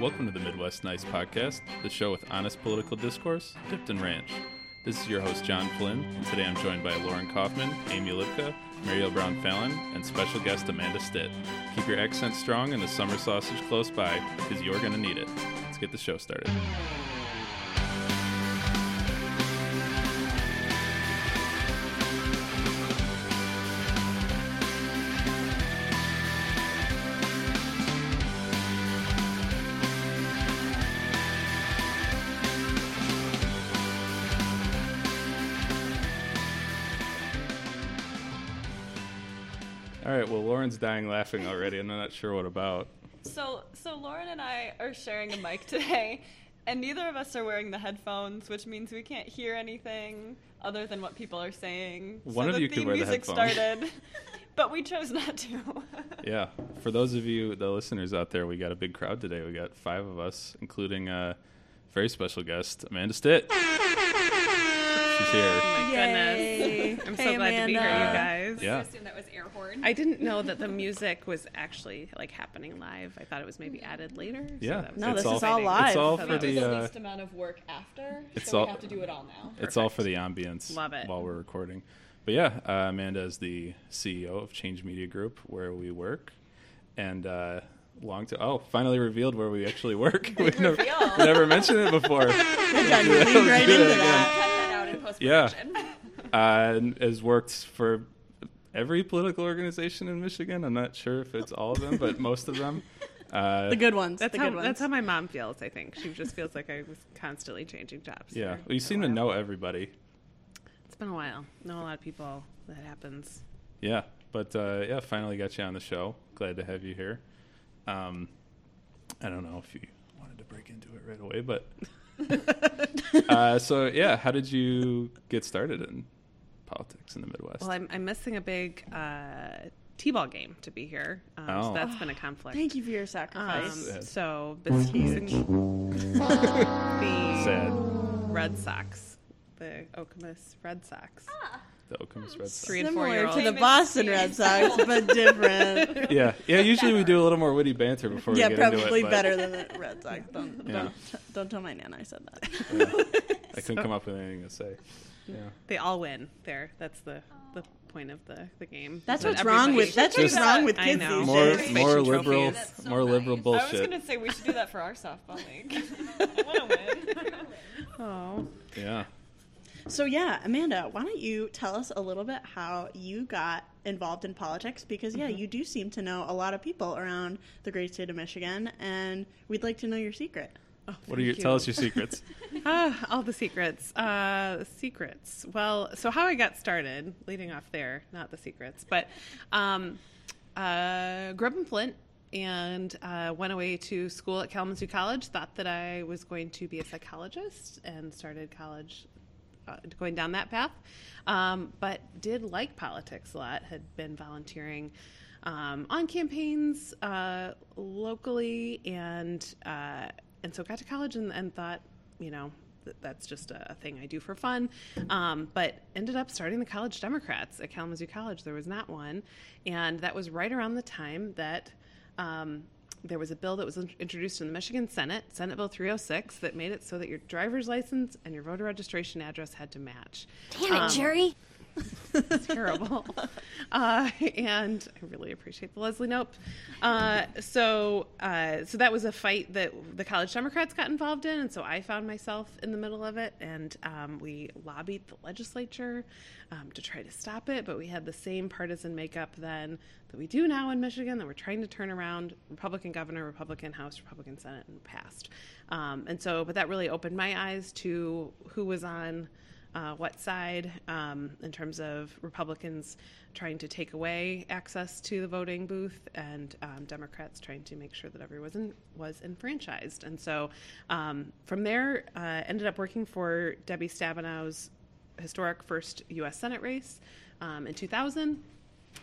Welcome to the Midwest Nice Podcast, the show with honest political discourse dipped in ranch. This is your host, John Flynn, and today I'm joined by Lauren Kaufman, Amy Lipka, Mariel Brown Fallon, and special guest Amanda Stitt. Keep your accent strong and the summer sausage close by, because you're going to need it. Let's get the show started. Dying laughing already, and I'm not sure what about. So, so Lauren and I are sharing a mic today, and neither of us are wearing the headphones, which means we can't hear anything other than what people are saying. One so of the you could theme wear the music headphones. started, but we chose not to. Yeah, for those of you, the listeners out there, we got a big crowd today. We got five of us, including a very special guest, Amanda Stitt. She's here. Oh my Yay. goodness. I'm so Hey, glad to be here, you Amanda. guys. Yeah. assume that was air horn. I didn't know that the music was actually like happening live. I thought it was maybe added later. so Yeah. that was No, this all- is all exciting. live. It's all So for that was the. the Uh, least amount of work after, It's so all- we have to do it all now. it's all for the ambience. Love it. While we're recording. But yeah, uh, Amanda is the CEO of Change Media Group, where we work, and uh, long to oh, finally revealed where we actually work. we never, we never mentioned it before. John, you Yeah, leaned right into that that. Cut that out in post Yeah. production. uh, and has worked for every political organization in Michigan. I'm not sure if it's all of them, but most of them. Uh, The good ones. That's the how good ones. that's how my mom feels. I think she just feels like I was constantly changing jobs. yeah, well, you seem to know everybody. It's been a while. Know a lot of people. That happens. Yeah, but uh, yeah, finally got you on the show. Glad to have you here. Um, I don't know if you wanted to break into it right away, but uh, so yeah, how did you get started in politics in the Midwest? Well, I'm, I'm missing a big uh, t-ball game to be here. Um, Oh. So that's been a conflict. Thank you for your Um, sacrifice. Sad. so besieging the Sad. Red Sox, the Okemos Red Sox. The Okemos Red Sox. Three and Similar four-year-olds. to the Boston. Red Sox, but different. Yeah, yeah. Usually we do a little more witty banter before yeah, we get into it. Yeah, probably but, better than the Red Sox. Don't, Yeah. don't, don't tell my nana I said that. yeah, I couldn't come up with anything to say. Yeah. They all win there. That's the the point of the, the game. That's what's wrong with that's what's Just- wrong with I kids know. these More, days. more Fiction liberal, trophies. That's so more liberal nice. bullshit. I was gonna say we should do that for our softball league. I want to win. Oh, Yeah. So yeah, Amanda, why don't you tell us a little bit how you got involved in politics? Because Mm-hmm. yeah, you do seem to know a lot of people around the great state of Michigan, and we'd like to know your secret. oh What are you, thank Tell us your secrets. Ah, all the secrets. Uh, secrets. Well, so how I got started, leading off there, not the secrets, but um, uh, grew up in Flint and uh, went away to school at Kalamazoo College. Thought that I was going to be a psychologist and started college going down that path. Um, but did like politics a lot. Had been volunteering um, on campaigns uh, locally, and uh, and so got to college and, and thought, you know, th- that's just a, a thing I do for fun. Um, but ended up starting the College Democrats at Kalamazoo College. There was not one, and that was right around the time that. Um, there was a bill that was introduced in the Michigan Senate, Senate Bill 306, that made it so that your driver's license and your voter registration address had to match. Damn it, Um, Jerry. it's terrible. Uh, and I really appreciate the Leslie Knope. Uh, so, uh, so that was a fight that the college Democrats got involved in, and so I found myself in the middle of it. And um, we lobbied the legislature um, to try to stop it, but we had the same partisan makeup then that we do now in Michigan. That we're trying to turn around Republican governor, Republican House, Republican Senate, and passed. Um, and so, but that really opened my eyes to who was on uh, what side um, in terms of Republicans trying to take away access to the voting booth and um, Democrats trying to make sure that everyone was, enfranchised. And so um, from there, uh, ended up working for Debbie Stabenow's historic first U.S. Senate race um, in 2000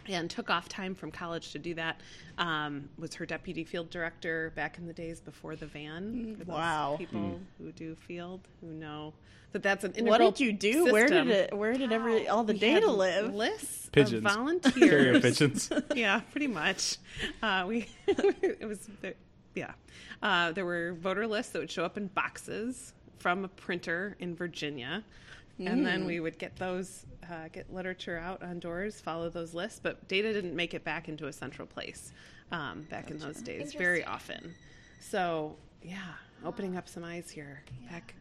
and took off time from college to do that. Um, was her deputy field director back in the days before the VAN. For those Wow. people who do field who know that that's an What did you do? Where did it? Where did every all the We data had live? Lists Pigeons. of Carrier pigeons. yeah, pretty much. Uh, we it was the yeah. Uh, there were voter lists that would show up in boxes from a printer in Virginia. And then we would get those, uh, get literature out on doors, follow those lists, but data didn't make it back into a central place um, back in those days very often. So, yeah, opening up some eyes here. Back.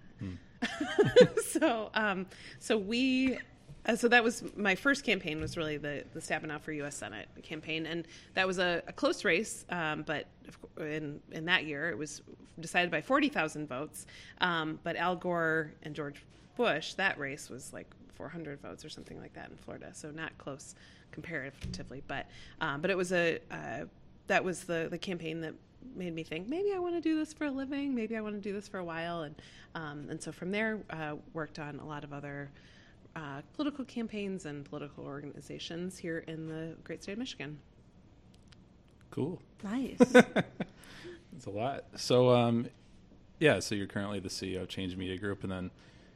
so, um, so we uh, so that was my first campaign was really the the Stabenow for U.S. Senate campaign, and that was a, a close race. Um, but in in that year, it was decided by forty thousand votes. Um, but Al Gore and George Bush, that race was like four hundred votes or something like that in Florida, so not close comparatively. But um, but it was a uh, that was the the campaign that made me think maybe I want to do this for a living, maybe I want to do this for a while, and um, and so from there uh, worked on a lot of other uh, political campaigns and political organizations here in the great state of Michigan. Cool. Nice. It's a lot. So, um, yeah, so you're currently the CEO of Change Media Group and then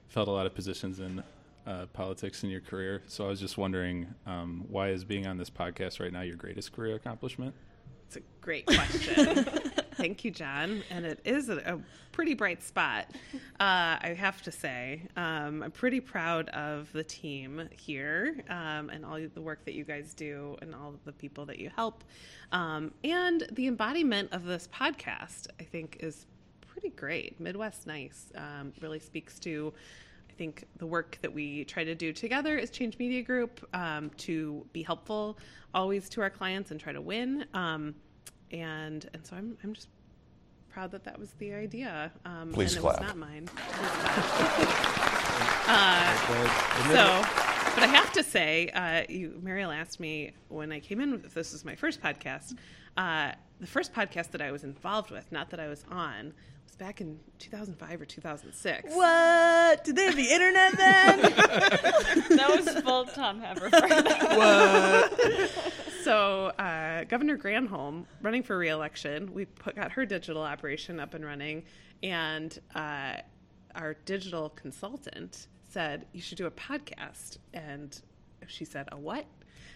filled a lot of positions in uh, politics in your career. So I was just wondering, um, why is being on this podcast right now your greatest career accomplishment? It's a great question. Thank you, John. And it is a, a pretty bright spot, uh, I have to say. Um, I'm pretty proud of the team here um, and all the work that you guys do and all the people that you help. Um, and the embodiment of this podcast, I think, is pretty great. Midwest Nice um, really speaks to. I think the work that we try to do together as Change Media Group um, to be helpful always to our clients and try to win. Um, and and so I'm I'm just proud that that was the idea. Um, Please and clap. it was not mine. uh, so, but I have to say, uh, you, Mariel asked me when I came in. If this was my first podcast, uh, the first podcast that I was involved with, not that I was on, was back in 2005 or 2006. what? Did they have the internet then? That was full Tom Haverford. What? so, uh, Governor Granholm, running for reelection, we put, got her digital operation up and running, and uh, our digital consultant said, You should do a podcast. And she said, A what?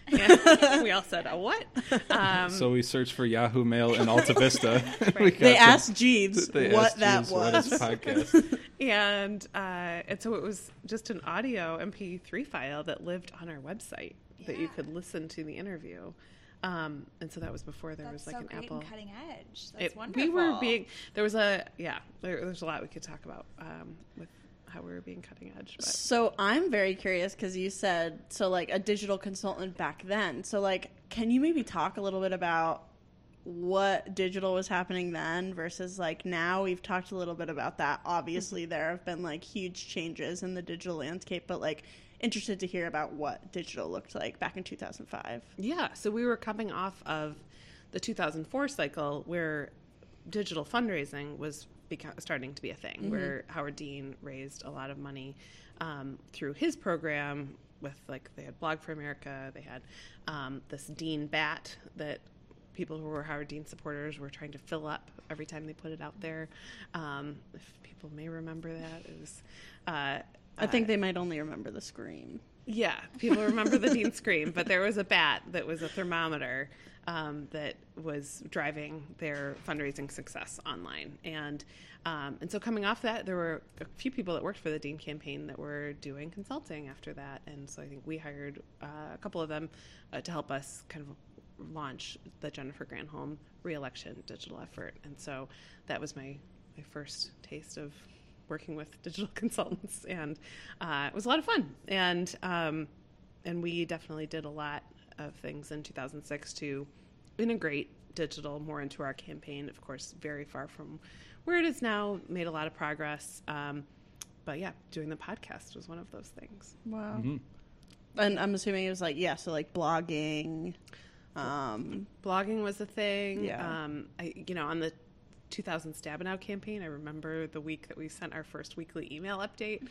And we all said, A what? Um, So we searched for Yahoo Mail and AltaVista. We got they some- asked Jeeves they what asked that Jeeves, What is was. podcast? and uh, and so it was just an audio MP3 file that lived on our website that you could listen to the interview. Um, and so that was before there That's was like so an great Apple. and cutting edge. That's It- wonderful. we were being there was a yeah there, there's a lot we could talk about um, with how we were being cutting edge. But So I'm very curious because you said so like a digital consultant back then. So like, can you maybe talk a little bit about what digital was happening then versus like now? We've talked a little bit about that. Obviously, mm-hmm. there have been like huge changes in the digital landscape, but like interested to hear about what digital looked like back in 2005. Yeah, so we were coming off of the 2004 cycle where digital fundraising was beca- starting to be a thing, where Howard Dean raised a lot of money um, through his program with like they had Blog for America, they had um, this Dean Bat that people who were Howard Dean supporters were trying to fill up every time they put it out there. Um, if people may remember that, it was. Uh, I think they might only remember the scream. Yeah, people remember the Dean Scream, but there was a bat that was a thermometer um, that was driving their fundraising success online, and um, and so coming off that, there were a few people that worked for the Dean campaign that were doing consulting after that, and so I think we hired uh, a couple of them uh, to help us kind of launch the Jennifer Granholm reelection digital effort, and so that was my my first taste of working with digital consultants, and uh, it was a lot of fun. And um, and we definitely did a lot of things in 2006 to integrate digital more into our campaign. Of course, very far from where it is now. Made a lot of progress. Um, but yeah, doing the podcast was one of those things. Wow. And I'm assuming it was like yeah, so like blogging. Um, blogging was a thing. Yeah. Um, I, you know, on the 2000 Stabenow campaign, I remember the week that we sent our first weekly email update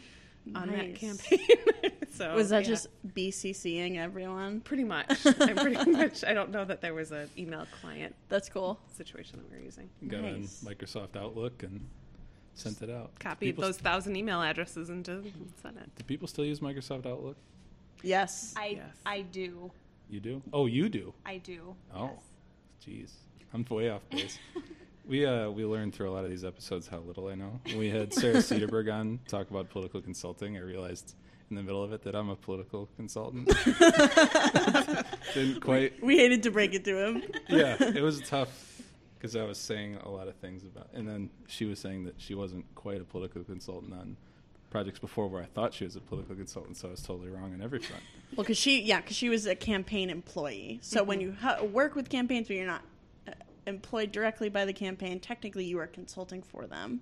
on that campaign. so was that yeah. just BCCing everyone? pretty much? I pretty much. I don't know that there was an email client That's cool. situation that we were using. Got Nice. on Microsoft Outlook and sent it out. Copied People- those thousand email addresses into sent it. Do people still use Microsoft Outlook? Yes. I Yes. I do. You do? Oh, you do. I do. Oh, jeez, I'm way off base. We uh we learned through a lot of these episodes how little I know. When we had Sarah Cedarberg on talk about political consulting, I realized in the middle of it that I'm a political consultant. Didn't quite. We hated to break it to him. Yeah, it was tough because I was saying a lot of things about, and then she was saying that she wasn't quite a political consultant on projects before where I thought she was a political consultant, so I was totally wrong on every front. Well, because she, yeah, because she was a campaign employee. So when you ha- work with campaigns, but you're not employed directly by the campaign, technically you are consulting for them.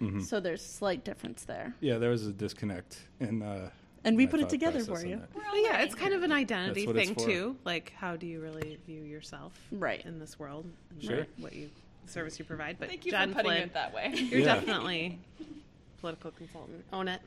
Mhm. So there's slight difference there. Yeah, there was a disconnect in. Uh, And we my put it together for you. that. We're all But yeah, it's kind of an identity That's what it's thing too. Like, how do you really view yourself Right. in this world? And Sure. what- What you the service you provide. But Thank you John for putting Flynn, it that way. you're Yeah. definitely political consultant. Own it.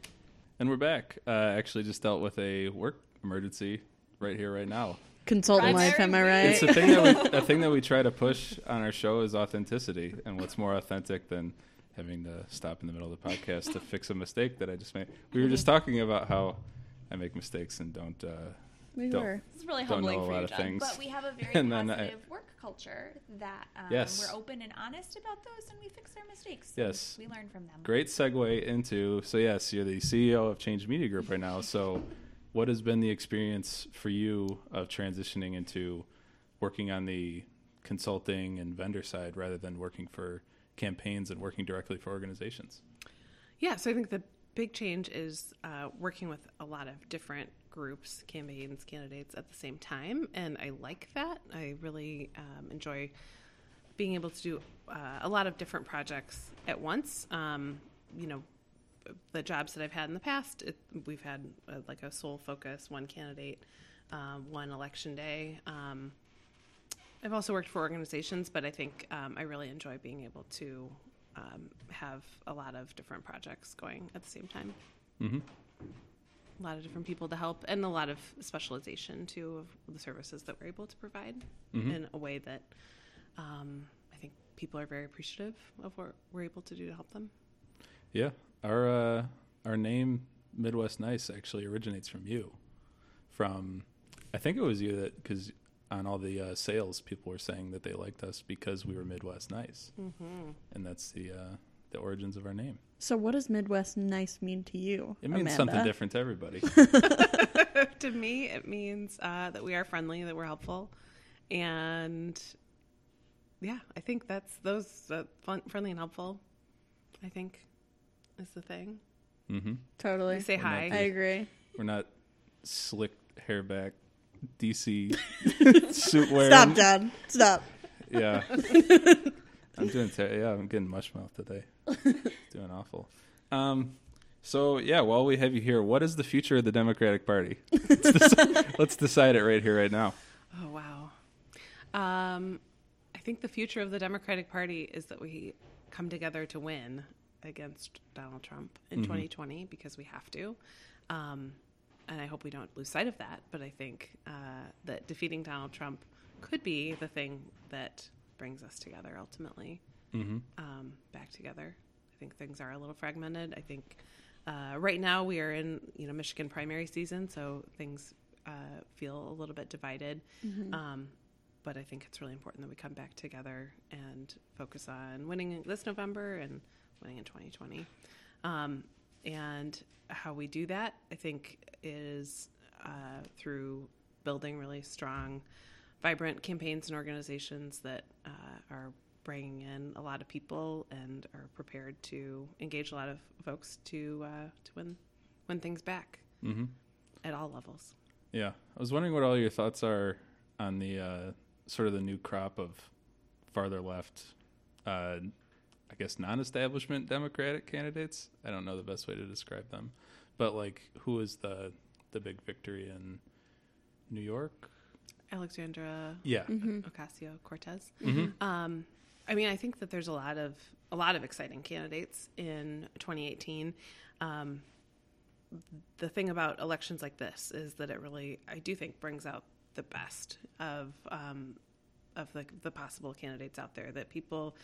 And we're back. Uh, actually, just dealt with a work emergency right here, right now. Consultant Primary life, am I It's right? the thing that we, a thing that we try to push on our show is authenticity, and what's more authentic than having to stop in the middle of the podcast to fix a mistake that I just made. We were just talking about how I make mistakes and don't uh, We don't, were. This is really don't humbling know a for lot you, of John. things. But we have a very And then I- positive work culture that um, Yes. we're open and honest about those, and we fix our mistakes. Yes. we learn from them. Great segue into so yes, you're the CEO of Change Media Group right now. So, what has been the experience for you of transitioning into working on the consulting and vendor side rather than working for campaigns and working directly for organizations? Yeah, so I think the big change is uh, working with a lot of different groups, campaigns, candidates at the same time, and I like that. I really um, enjoy being able to do uh, a lot of different projects at once. Um, you know, the jobs that I've had in the past, it, we've had uh, like a sole focus, one candidate, um, one election day. Um, I've also worked for organizations, but I think um, I really enjoy being able to um, have a lot of different projects going at the same time. Mm-hmm. A lot of different people to help, and a lot of specialization too of the services that we're able to provide Mhm. in a way that um, I think people are very appreciative of what we're able to do to help them. Yeah, our uh, our name Midwest Nice actually originates from you. From, I think it was you that because on all the uh, sales, people were saying that they liked us because we were Midwest Nice, Mm-hmm. and that's the uh, the origins of our name. So what does Midwest nice mean to you? It means Amanda? something different to everybody. to me, it means uh, that we are friendly, that we're helpful, and yeah, I think that's those uh, fun, friendly and helpful. I think is the thing. mm-hmm. Totally. We say We're hi. I agree. We're not slick hair back DC suit wearing. Stop, John. Stop. Yeah. I'm doing ter- yeah, I'm getting mush mouth today. doing awful. Um so yeah, while we have you here, what is the future of the Democratic Party? Let's, deci- let's decide it right here, right now. Oh wow. Um, I think the future of the Democratic Party is that we come together to win against Donald Trump in 2020 because we have to. Um, and I hope we don't lose sight of that. But I think uh, that defeating Donald Trump could be the thing that brings us together ultimately, Mm-hmm. um, back together. I think things are a little fragmented. I think uh, right now we are in you know Michigan primary season, so things uh, feel a little bit divided. Um, but I think it's really important that we come back together and focus on winning this November and winning in 2020. Um, and how we do that, I think, is uh, through building really strong, vibrant campaigns and organizations that uh, are bringing in a lot of people and are prepared to engage a lot of folks to uh, to win win things back Mm-hmm. at all levels. Yeah. I was wondering what all your thoughts are on the uh, sort of the new crop of farther left uh, I guess non-establishment Democratic candidates. I don't know the best way to describe them, but like, who is the the big victory in New York? Alexandra Yeah. Ocasio Cortez. Mm-hmm. Um, I mean, I think that there's a lot of a lot of exciting candidates in 2018. Um, the thing about elections like this is that it really, I do think, brings out the best of um, of the the possible candidates out there. That people,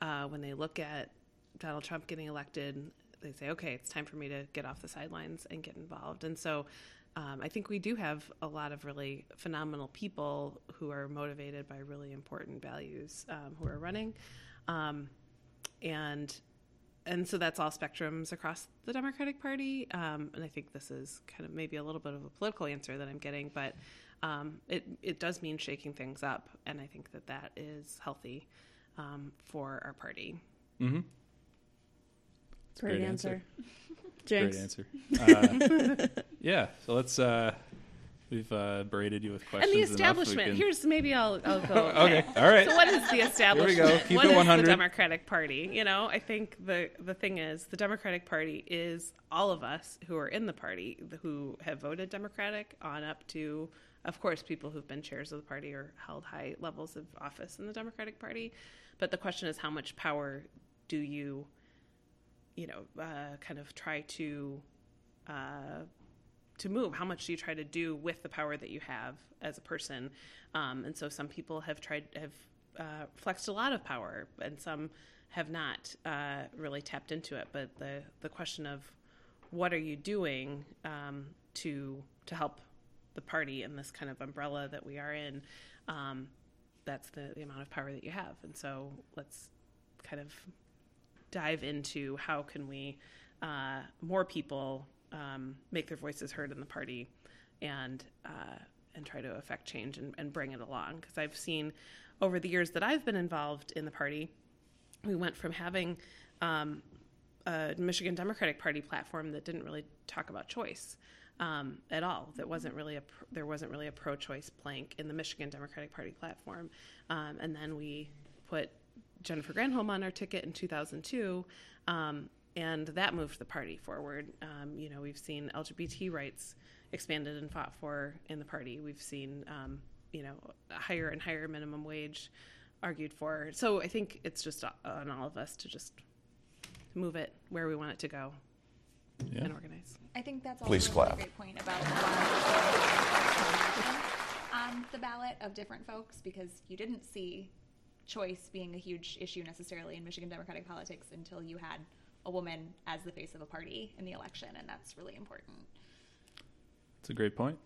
uh, when they look at Donald Trump getting elected, they say, "Okay, it's time for me to get off the sidelines and get involved." And so, um, I think we do have a lot of really phenomenal people who are motivated by really important values um, who are running, um, and and so that's all spectrums across the Democratic Party. Um, and I think this is kind of maybe a little bit of a political answer that I'm getting, but um, it it does mean shaking things up, and I think that that is healthy um, for our party. Mm-hmm. Great, great answer. Great Jinx. answer. Uh, yeah. So let's. Uh, we've uh, berated you with questions. And the establishment. can- Here's maybe I'll, I'll go. okay. All right. So what is the establishment? We go. Keep What it is 100. the Democratic Party? You know, I think the the thing is the Democratic Party is all of us who are in the party who have voted Democratic on up to, of course, people who've been chairs of the party or held high levels of office in the Democratic Party. But the question is, how much power do you, you know, uh, kind of try to uh, to move how much do you try to do with the power that you have as a person um, and so some people have tried have uh, flexed a lot of power and some have not uh, really tapped into it but the the question of what are you doing um, to to help the party in this kind of umbrella that we are in um, that's the, the amount of power that you have. And so let's kind of dive into how can we uh, more people um, make their voices heard in the party and uh, and try to affect change and, and bring it along. Because I've seen over the years that I've been involved in the party we went from having um, a Michigan Democratic Party platform that didn't really talk about choice um, at all. That wasn't really a there wasn't really a pro-choice plank in the Michigan Democratic Party platform, um, and then we put Jennifer Granholm on our ticket in 2002, um, and that moved the party forward. Um, you know, we've seen LGBT rights expanded and fought for in the party. We've seen, um, you know, higher and higher minimum wage argued for. So I think it's just on all of us to just move it where we want it to go Yeah. and organize. I think that's Please also a really clap. great point about on um, the ballot of different folks because you didn't see choice being a huge issue necessarily in Michigan Democratic politics until you had a woman as the face of a party in the election, and that's really important. It's a great point.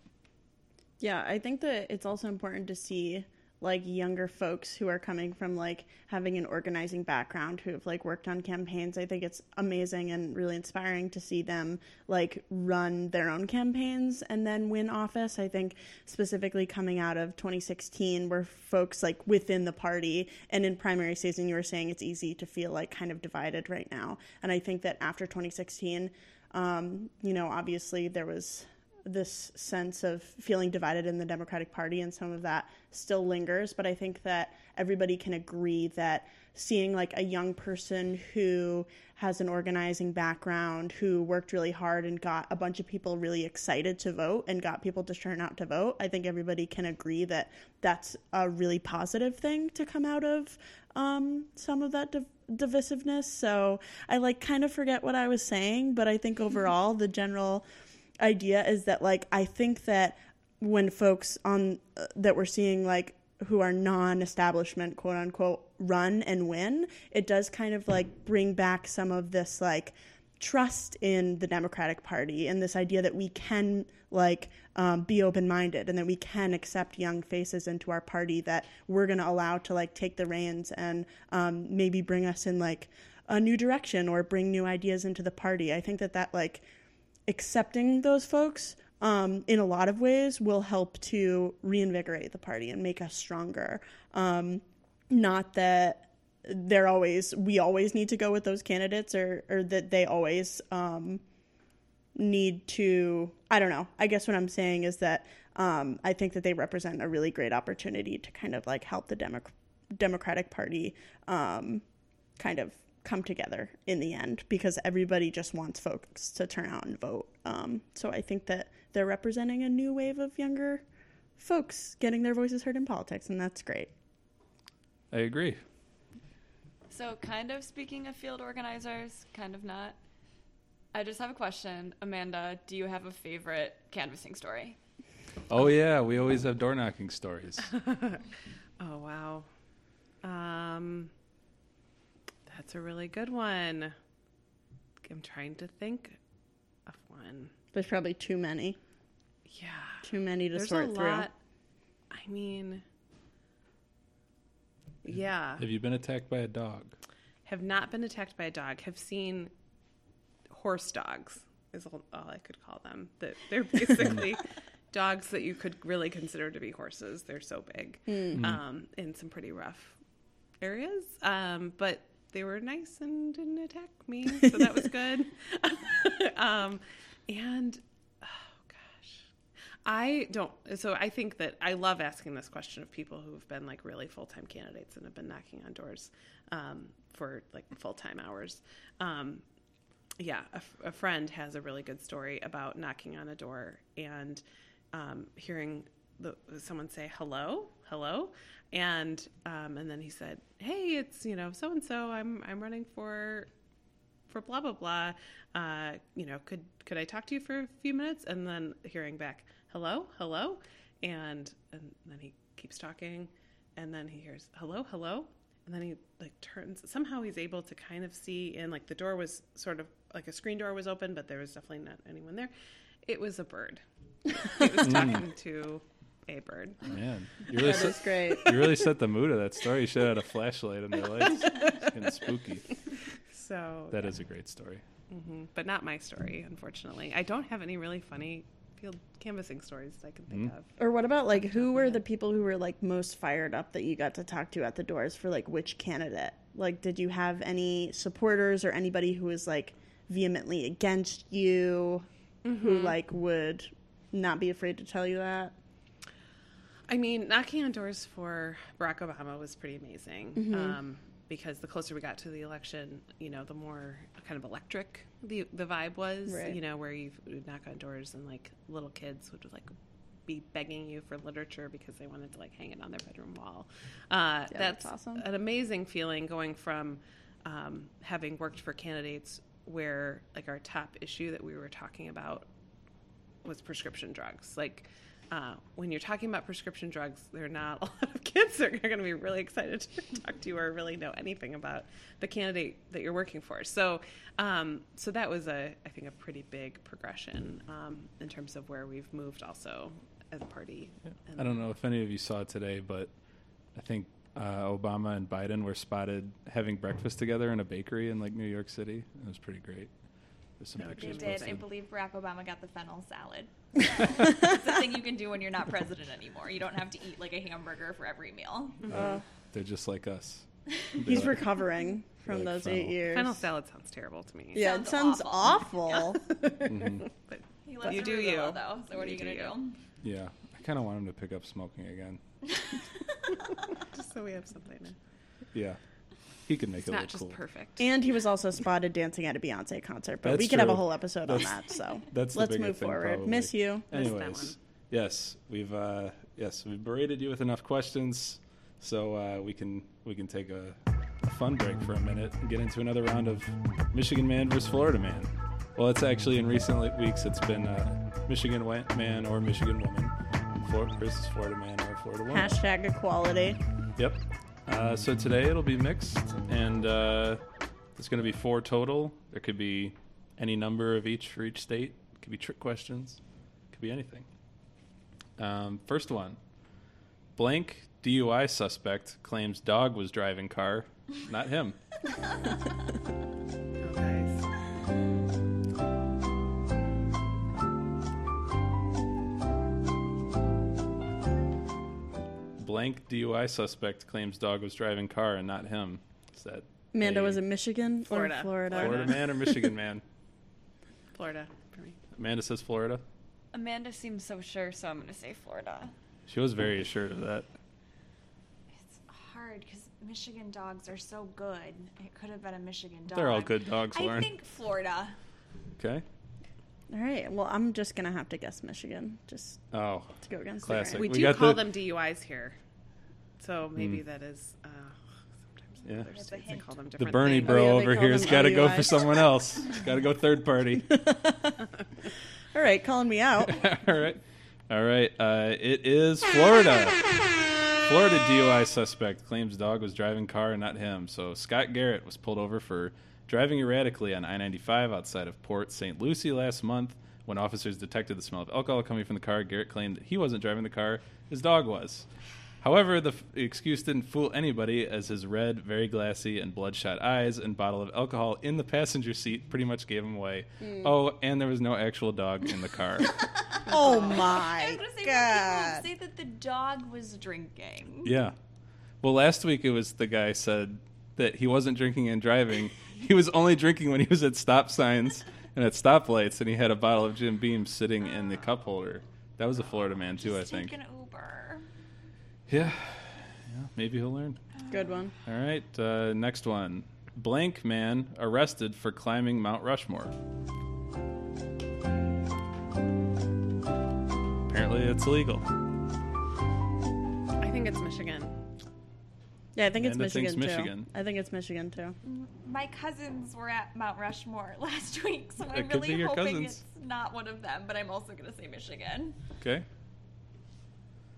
Yeah, I think that it's also important to see like younger folks who are coming from like having an organizing background who have like worked on campaigns. I think it's amazing and really inspiring to see them like run their own campaigns and then win office. I think specifically coming out of 2016 where folks like within the party and in primary season you were saying it's easy to feel like kind of divided right now. And I think that after 2016 um, you know, obviously there was this sense of feeling divided in the Democratic Party, and some of that still lingers. But I think that everybody can agree that seeing like a young person who has an organizing background, who worked really hard and got a bunch of people really excited to vote and got people to turn out to vote, I think everybody can agree that that's a really positive thing to come out of um, some of that div- divisiveness. So I like kind of forget what I was saying, but I think overall the general idea is that like I think that when folks on uh, that we're seeing like who are non-establishment quote unquote run and win it does kind of like bring back some of this like trust in the democratic party and this idea that we can like um, be open-minded and that we can accept young faces into our party that we're going to allow to like take the reins and um, maybe bring us in like a new direction or bring new ideas into the party. I think that that like accepting those folks um, in a lot of ways will help to reinvigorate the party and make us stronger. Um, not that they're always we always need to go with those candidates or or that they always um, need to I don't know. I guess what I'm saying is that um, I think that they represent a really great opportunity to kind of like help the Demo- Democratic Party um, kind of come together in the end because everybody just wants folks to turn out and vote. Um, so I think that they're representing a new wave of younger folks getting their voices heard in politics, and that's great. I agree. So, kind of speaking of field organizers, kind of not. I just have a question. Amanda, do you have a favorite canvassing story? Oh yeah, we always have door knocking stories. Oh wow. Um that's a really good one. I'm trying to think of one. There's probably too many. Yeah. Too many to There's sort a through. lot. I mean, yeah. Have you been attacked by a dog? Have not been attacked by a dog. Have seen horse dogs is all, all I could call them. That they're basically dogs that you could really consider to be horses. They're so big, um, in some pretty rough areas. Um, but they were nice and didn't attack me, so that was good. um, and oh gosh, I don't. So I think that I love asking this question of people who have been like really full time candidates and have been knocking on doors um, for like full time hours. Um, yeah, a, f- a friend has a really good story about knocking on a door and um, hearing the, someone say hello, hello, and um, and then he said, "Hey, it's you know so and so. I'm I'm running for for blah blah blah. Uh, you know, could could I talk to you for a few minutes?" And then hearing back, "Hello, hello," and and then he keeps talking, and then he hears, "Hello, hello," and then he like turns. Somehow he's able to kind of see in like the door was sort of like a screen door was open, but there was definitely not anyone there. It was a bird. He was talking to a bird. Man, you really, That set, great. you really set the mood of that story. You should have had a flashlight in their lights. It's getting spooky. So That is a great story. Mhm, but not my story, unfortunately. I don't have any really funny field canvassing stories that I can think Mm. of. Or what about like who were the people who were like most fired up that you got to talk to at the doors for like which candidate? Like did you have any supporters or anybody who was like vehemently against you who like would not be afraid to tell you that? I mean, knocking on doors for Barack Obama was pretty amazing um, because the closer we got to the election, you know, the more kind of electric the the vibe was. Right. You know, where you would knock on doors and like little kids would like be begging you for literature because they wanted to like hang it on their bedroom wall. Uh, Yeah, that's that's awesome. an amazing feeling going from um, having worked for candidates where like our top issue that we were talking about was prescription drugs. Like uh, when you're talking about prescription drugs, there are not a lot of kids that are going to be really excited to talk to you or really know anything about the candidate that you're working for. So, um, so that was a I think a pretty big progression um, in terms of where we've moved also as a party. And- I don't know if any of you saw it today, but I think uh, Obama and Biden were spotted having breakfast together in a bakery in like New York City. It was pretty great. There's some No, They pictures did. I believe Barack Obama got the fennel salad. it's the thing you can do when you're not president anymore. You don't have to eat like a hamburger for every meal. Uh, They're just like us. he's They're- recovering from like those fennel. eight years. Final salad sounds terrible to me. yeah, it Sounds sounds awful. awful. Mhm. but He loves You do you. though. So what are You you gonna do? Yeah, I kind of want him to pick up smoking again. just so we have something. To, Yeah, he could make it's it not look just cool. perfect. and he was also spotted dancing at a Beyonce concert, but That's we could have a whole episode on that. So that's the let's move thing, forward. probably. Miss you. Missed that Anyways, one. yes, we've uh, yes we've berated you with enough questions, so uh, we can we can take a, a fun break for a minute and get into another round of Michigan man versus Florida man. Well, it's actually in recent weeks it's been uh, Michigan man or Michigan woman Flor- versus Florida man or Florida woman. Hashtag equality. Yep. Uh, so today it'll be mixed, and uh, there's going to be four total. There could be any number of each for each state. It could be trick questions. Could be anything. Um, first one: blank DUI suspect claims dog was driving car, not him. Blank DUI suspect claims dog was driving car and not him. Is that Amanda a was it Michigan Florida. or Florida? Florida man or Michigan man? Florida for me. Amanda says Florida. Amanda seems so sure, so I'm going to say Florida. She was very assured of that. It's hard because Michigan dogs are so good. It could have been a Michigan dog. They're all good dogs, I think Florida. Okay. All right. Well, I'm just gonna have to guess Michigan, just Oh, to go against Classic. the We. We do got call the- them DUIs here, so maybe Mm. that is. Uh, sometimes Yeah. other states they call them different. the Bernie things. bro Oh, yeah, over here has got to go for someone else. Got to go third party. All right, calling me out. All right. All right. Uh, it is Florida. Florida DUI suspect claims dog was driving car and not him. So Scott Garrett was pulled over for driving erratically on I 95 outside of Port St. Lucie last month When officers detected the smell of alcohol coming from the car, Garrett claimed that he wasn't driving the car, his dog was. However, the f- excuse didn't fool anybody, as his red, very glassy, and bloodshot eyes and bottle of alcohol in the passenger seat pretty much gave him away. Hmm. Oh, and there was no actual dog in the car. Oh I my was gonna say, god. people say that the dog was drinking. yeah. Well, last week it was the guy said that he wasn't drinking and driving. He was only drinking when he was at stop signs and at stoplights, and he had a bottle of Jim Beam sitting in the cup holder. That was a Florida man too, I think. take an Uber. Yeah. Yeah. Maybe he'll learn. Good one. All right, uh, next one. Blank man arrested for climbing Mount Rushmore. Apparently, it's illegal. I think it's Michigan. Yeah, I think it's Amanda thinks Michigan too. Michigan. I think it's Michigan too. My cousins were at Mount Rushmore last week, so I'm could be really your hoping cousins. it's not one of them. But I'm also going to say Michigan. Okay.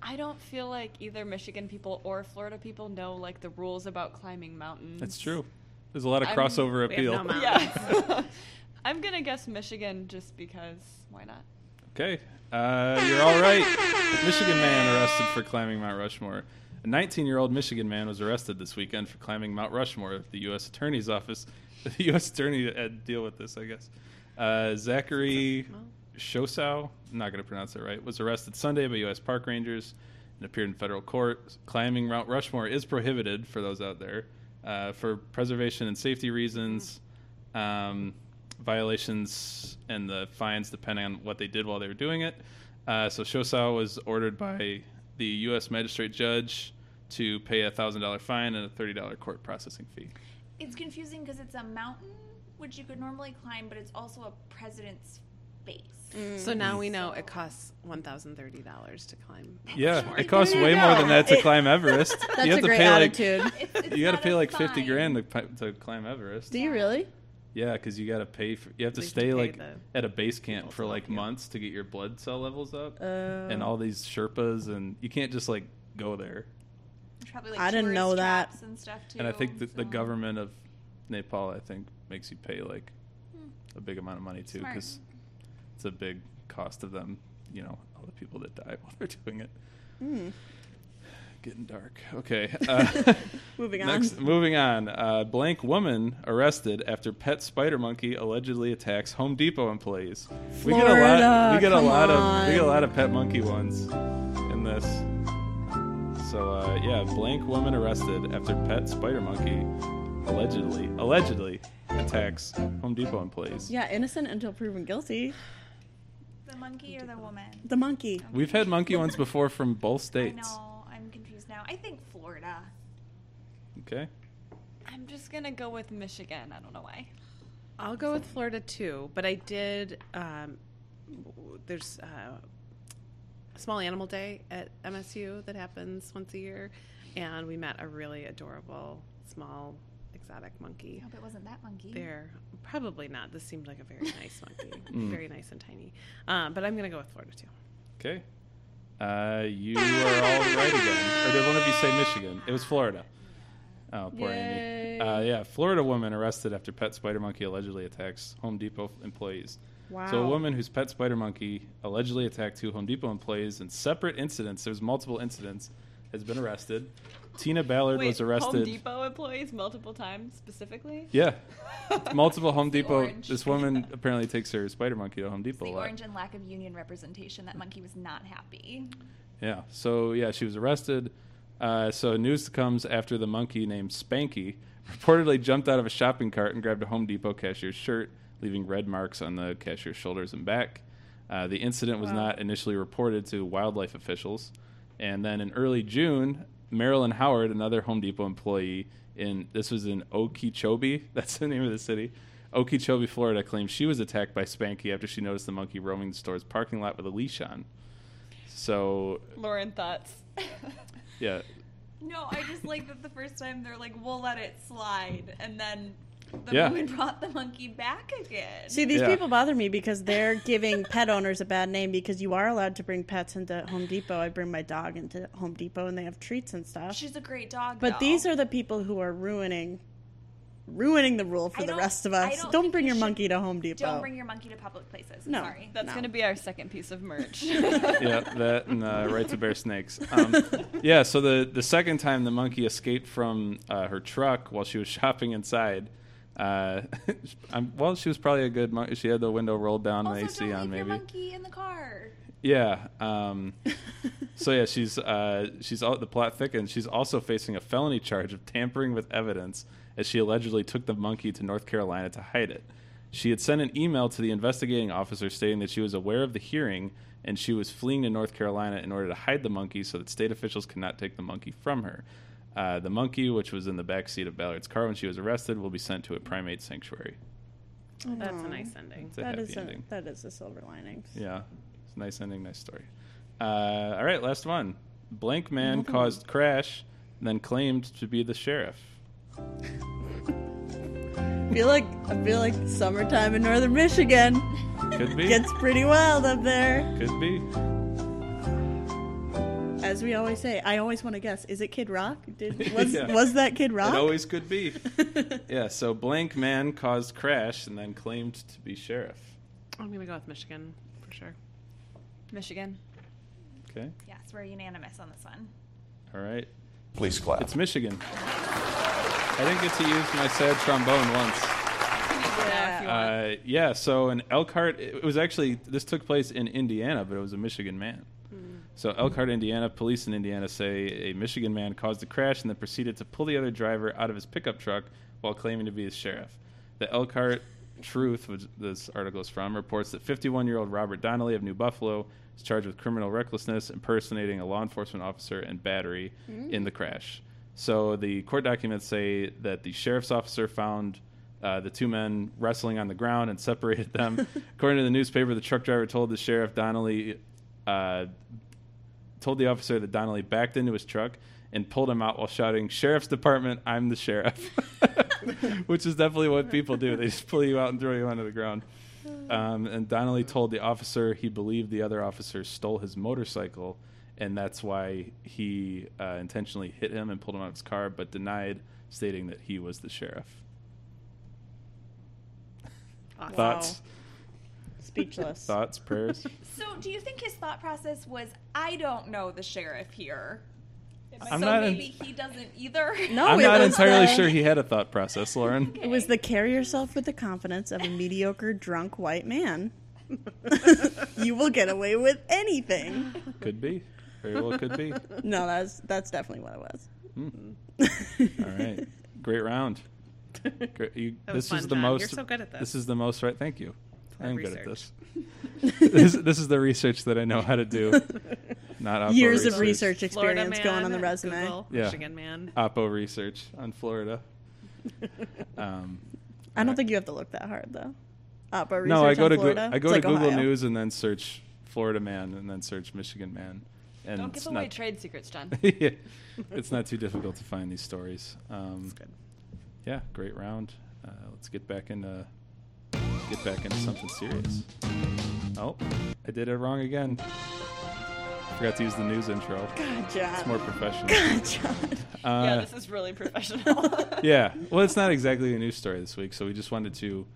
I don't feel like either Michigan people or Florida people know like the rules about climbing mountains. That's true. There's a lot of I'm- crossover we have appeal. no. Yeah. I'm gonna guess Michigan just because why not? Okay, uh, you're all right. Michigan man arrested for climbing Mount Rushmore. A 19-year-old Michigan man was arrested this weekend for climbing Mount Rushmore. The U.S. Attorney's Office, the U.S. Attorney had to deal with this, I guess. Uh, Zachary Shosow, I'm not going to pronounce it right, was arrested Sunday by U.S. Park Rangers and appeared in federal court. Climbing Mount Rushmore is prohibited for those out there uh, for preservation and safety reasons. Um, violations and the fines depending on what they did while they were doing it. Uh, so Shosow was ordered by the U.S. magistrate judge to pay a thousand dollar fine and a thirty dollar court processing fee. It's confusing because it's a mountain, which you could normally climb, but it's also a president's base. So now we know it costs one thousand thirty dollars to climb. Yeah, Rushmore. it costs way more than that to climb Everest. That's you have a to great pay attitude. like It's, it's you got to pay a like fifty fine. grand to, to climb Everest. Do you really? Yeah, because you got to pay for. You have to stay like at a base camp for like months to get your blood cell levels up, Uh, and all these Sherpas, and you can't just like go there. Probably like I didn't know that. and stuff too. And I think the so- government of Nepal, I think, makes you pay like a big amount of money too, because it's a big cost of them. You know, all the people that die while they're doing it. mm. Getting dark. Okay. Uh, Moving on. Next, moving on. Uh, blank woman arrested after pet spider monkey allegedly attacks Home Depot employees. Florida, we get a lot. We get a lot of. We get a lot of pet monkey ones in this. So uh, yeah, blank woman arrested after pet spider monkey allegedly allegedly attacks Home Depot employees. Yeah, innocent until proven guilty. The monkey or the woman. The monkey. We've had monkey ones before from both states. No, I'm confused now. I think Florida. Okay. I'm just gonna go with Michigan. I don't know why. I'll go with Florida too, but I did. Um, there's uh, a small animal day at MSU that happens once a year, and we met a really adorable small exotic I monkey. hope it wasn't that monkey. There, probably not. This seemed like a very nice monkey, Mm. very nice and tiny. Um, but I'm gonna go with Florida too. Okay. Uh, you are all right again. Or did one of you say Michigan? It was Florida. Oh, poor Amy. Yay. Uh, yeah, Florida woman arrested after pet spider monkey allegedly attacks Home Depot employees. Wow. So a woman whose pet spider monkey allegedly attacked two Home Depot employees in separate incidents. There's multiple incidents. Has been arrested. Tina Ballard Wait, was arrested. Home Depot employees multiple times specifically. Yeah, multiple Home the Depot. orange. This woman apparently takes her spider monkey to Home It's Depot the a lot. orange and lack of union representation. That monkey was not happy. Yeah. So yeah, she was arrested. Uh, so news comes after the monkey named Spanky reportedly jumped out of a shopping cart and grabbed a Home Depot cashier's shirt, leaving red marks on the cashier's shoulders and back. Uh, the incident was not initially reported to wildlife officials, and then in early June, Marilyn Howard, another Home Depot employee in this was in Okeechobee, that's the name of the city, Okeechobee, Florida, claimed she was attacked by Spanky after she noticed the monkey roaming the store's parking lot with a leash on. So Lauren thoughts. yeah, No, I just like that the first time they're like, "We'll let it slide," and then the Yeah. woman brought the monkey back again. See, these Yeah. people bother me because they're giving pet owners a bad name because you are allowed to bring pets into Home Depot. I bring my dog into Home Depot and they have treats and stuff. She's a great dog. But though. these are the people who are ruining ruining the rule for the rest of us. don't Don't, bring your should- monkey to Home Depot. Don't bring your monkey to public places. No. Sorry. That's No. going to be our second piece of merch. yeah, that and uh, right to bear snakes. Um, yeah, so the the second time the monkey escaped from uh, her truck while she was shopping inside. Uh, I'm, well, she was probably a good monkey. She had the window rolled down also, and AC don't on, leave your maybe. monkey in the car. Yeah. Um, so yeah, she's uh, she's all, the plot thickens. She's also facing a felony charge of tampering with evidence, as she allegedly took the monkey to North Carolina to hide it. She had sent an email to the investigating officer stating that she was aware of the hearing and she was fleeing to North Carolina in order to hide the monkey so that state officials could not take the monkey from her. Uh, the monkey, which was in the back seat of Ballard's car when she was arrested, will be sent to a primate sanctuary. That's a nice ending. It's a That happy is a, ending. that is a silver lining. Yeah, it's a nice ending, nice story. Uh, all right, last one. Blank man caused crash, then claimed to be the sheriff. I feel like I feel like summertime in northern Michigan Could be. gets pretty wild up there. Could be. As we always say, I always want to guess. Is it Kid Rock? Did, was Yeah. was that Kid Rock? It always could be. yeah. So blank man caused crash and then claimed to be sheriff. I'm gonna go with Michigan for sure. Michigan. Okay. Yes, we're unanimous on this one. All right. Please clap. It's Michigan. I didn't get to use my sad trombone once. Yeah, if you want. Uh, yeah, so in Elkhart, it was actually this took place in Indiana, but it was a Michigan man. So Elkhart, Indiana, police in Indiana say a Michigan man caused a crash and then proceeded to pull the other driver out of his pickup truck while claiming to be the sheriff. The Elkhart Truth, which this article is from, reports that 51-year-old Robert Donnelly of New Buffalo is charged with criminal recklessness, impersonating a law enforcement officer, and battery in the crash. So the court documents say that the sheriff's officer found uh, the two men wrestling on the ground and separated them. According to the newspaper, the truck driver told the sheriff Donnelly uh, told the officer that Donnelly backed into his truck and pulled him out while shouting, "Sheriff's Department, I'm the sheriff," which is definitely what people do. They just pull you out and throw you onto the ground. Um, and Donnelly told the officer he believed the other officer stole his motorcycle, and that's why he uh, intentionally hit him and pulled him out of his car, but denied, stating that he was the sheriff. Awesome. Thoughts? Speechless. Thoughts? Prayers? So, do you think his thought process was, "I don't know the sheriff here"? I'm so not in- maybe he doesn't either. No, I'm not entirely the- sure he had a thought process, Lauren. It was the carry yourself with the confidence of a mediocre drunk white man. you will get away with anything. Could be. Very well could be. No, that's that's definitely what it was. Hmm. All right. Great round. Great. You, That was this fun, is the John. most. You're so good at this. This is the most right. Thank you. I am good at this. this. This is the research that I know how to do. Not Oppo Years research. of research experience man, going on the resume. Google, Yeah. Michigan man. Oppo research on Florida. Um, I don't think you have to look that hard though. Oppo research no, I go on to Florida. Go- I go It's to like Google Ohio. News and then search Florida man and then search Michigan man. And Don't it's give away not, trade secrets, John. yeah, it's not too difficult to find these stories. Um, That's good. yeah, great round. Uh, let's get back into get back into something serious. Oh, I did it wrong again. Forgot to use the news intro. God, John. It's more professional. God, John. Uh, yeah, this is really professional. yeah. Well, it's not exactly a news story this week, so we just wanted to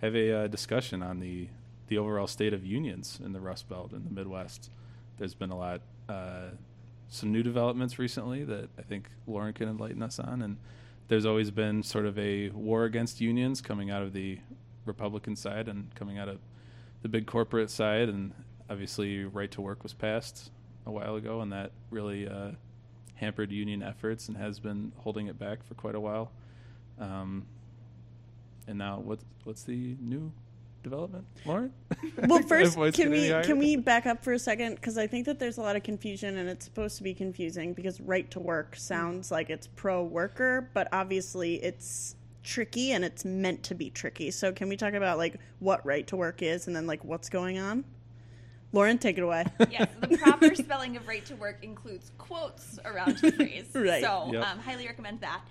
have a uh, discussion on the the overall state of unions in the Rust Belt and the Midwest. There's been a lot, uh, some new developments recently that I think Lauren can enlighten us on, and there's always been sort of a war against unions coming out of the Republican side and coming out of the big corporate side, and obviously, right to work was passed a while ago, and that really uh, hampered union efforts and has been holding it back for quite a while. Um, and now, what what's the new development, Lauren? Well, first, can we can we back up for a second because I think that there's a lot of confusion, and it's supposed to be confusing because right to work sounds like it's pro worker, but obviously it's tricky and it's meant to be tricky. So, can we talk about like what right to work is, and then like what's going on? Lauren, take it away. yes, the proper spelling of right to work includes quotes around the phrase. Right. So, Yep. um, highly recommend that.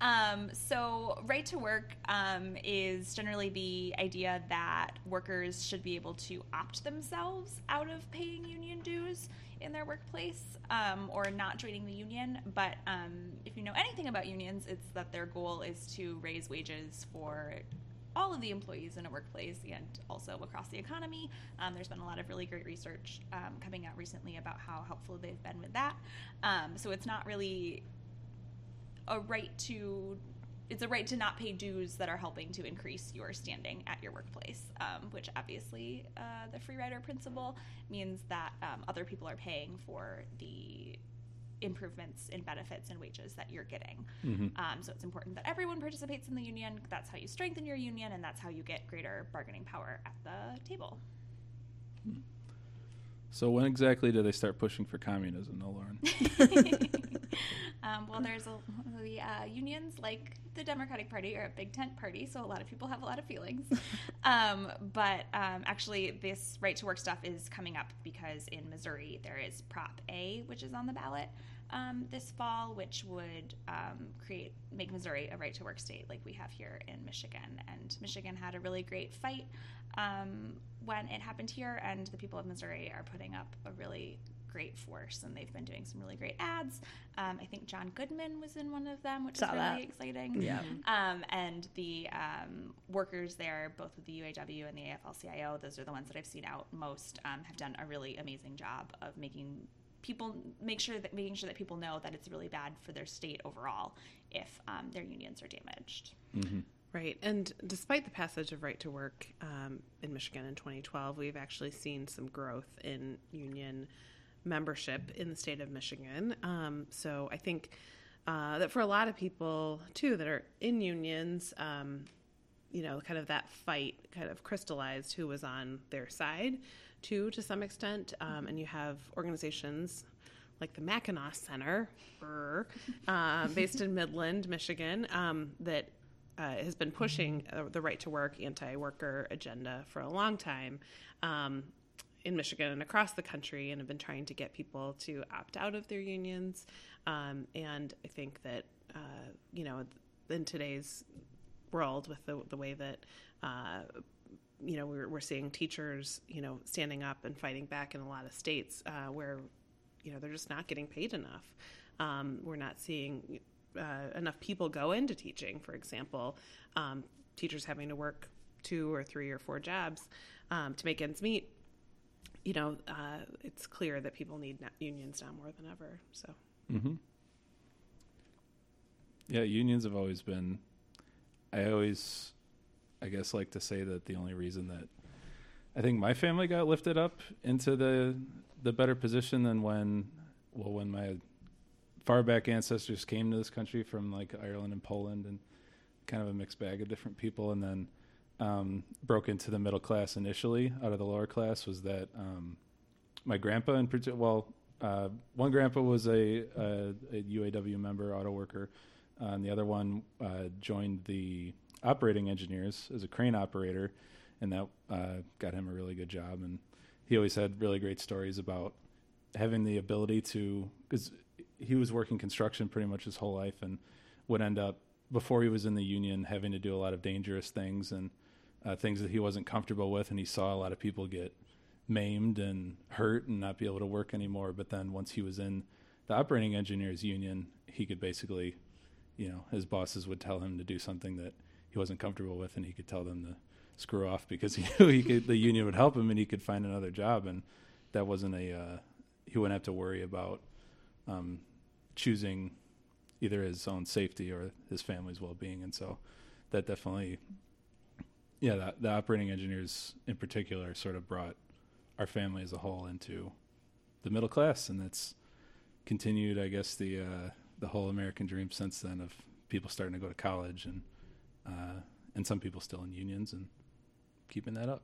Um, so, right to work um, is generally the idea that workers should be able to opt themselves out of paying union dues in their workplace um, or not joining the union. But um, if you know anything about unions, it's that their goal is to raise wages for all of the employees in a workplace and also across the economy. Um, there's been a lot of really great research um, coming out recently about how helpful they've been with that. Um, so it's not really a right to it's a right to not pay dues that are helping to increase your standing at your workplace, um, which obviously uh, the free rider principle means that um, other people are paying for the improvements in benefits and wages that you're getting. Um, so it's important that everyone participates in the union. That's how you strengthen your union, and that's how you get greater bargaining power at the table. So when exactly do they start pushing for communism, though, Lauren? um, well, there's a, the uh, unions, like the Democratic Party, are a big tent party, so a lot of people have a lot of feelings. um, but um, actually, this right to work stuff is coming up because in Missouri there is Prop A, which is on the ballot um, this fall, which would um, create make Missouri a right to work state like we have here in Michigan. And Michigan had a really great fight um, when it happened here, and the people of Missouri are putting up a really great force, and they've been doing some really great ads. Um, I think John Goodman was in one of them, which Saw is really that. exciting. Yeah. Um, and the um, workers there, both with the UAW and the AFL-CIO, those are the ones that I've seen out most, um, have done a really amazing job of making people make sure that making sure that people know that it's really bad for their state overall if um, their unions are damaged. Right. And despite the passage of right to work um, in Michigan in 2012, we've actually seen some growth in union membership in the state of Michigan. Um, so I think uh, that for a lot of people, too, that are in unions, um, you know, kind of that fight kind of crystallized who was on their side, too, to some extent. Um, and you have organizations like the Mackinac Center, brr, uh, based in Midland, Michigan, um, that uh, has been pushing uh, the right to work, anti worker agenda for a long time um, in Michigan and across the country, and have been trying to get people to opt out of their unions. Um, and I think that, uh, you know, in today's world with the, the way that uh, you know we're, we're seeing teachers you know standing up and fighting back in a lot of states uh, where you know they're just not getting paid enough um, we're not seeing uh, enough people go into teaching for example um, teachers having to work two or three or four jobs um, to make ends meet you know uh, it's clear that people need unions now more than ever so Mm-hmm. Yeah, unions have always been. I always, I guess, like to say that the only reason that I think my family got lifted up into the the better position than when, well, when my far back ancestors came to this country from like Ireland and Poland and kind of a mixed bag of different people, and then um, broke into the middle class initially out of the lower class was that um, my grandpa in particular. Well, uh, one grandpa was a, a, a UAW member, auto worker, uh, and the other one uh, joined the operating engineers as a crane operator, and that uh, got him a really good job. And he always had really great stories about having the ability to, because he was working construction pretty much his whole life, and would end up before he was in the union having to do a lot of dangerous things and uh, things that he wasn't comfortable with, and he saw a lot of people get maimed and hurt and not be able to work anymore. But then once he was in the operating engineers union, he could basically, you know, his bosses would tell him to do something that he wasn't comfortable with, and he could tell them to screw off because he knew he could, the union would help him and he could find another job, and that wasn't a uh, he wouldn't have to worry about um, choosing either his own safety or his family's well-being, and so that definitely, yeah, the, the operating engineers in particular sort of brought our family as a whole into the middle class, and that's continued, I guess, the uh, the whole American dream since then of people starting to go to college and uh, and some people still in unions and keeping that up.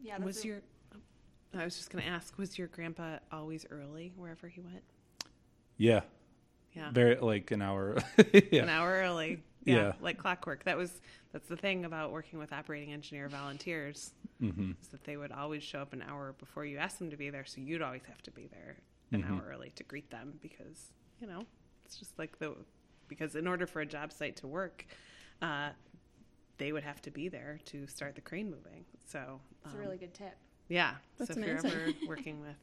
Yeah, was your i was just going to ask was your grandpa always early wherever he went Yeah, yeah very like an hour. yeah. an hour early. Yeah, Yeah. like clockwork. That was that's the thing about working with operating engineer volunteers hmm is that they would always show up an hour before you asked them to be there, so you'd always have to be there an Mhm. hour early to greet them because you know it's just like the because in order for a job site to work, uh, they would have to be there to start the crane moving. So It's a um, really good tip. yeah. That's so if you're ever working with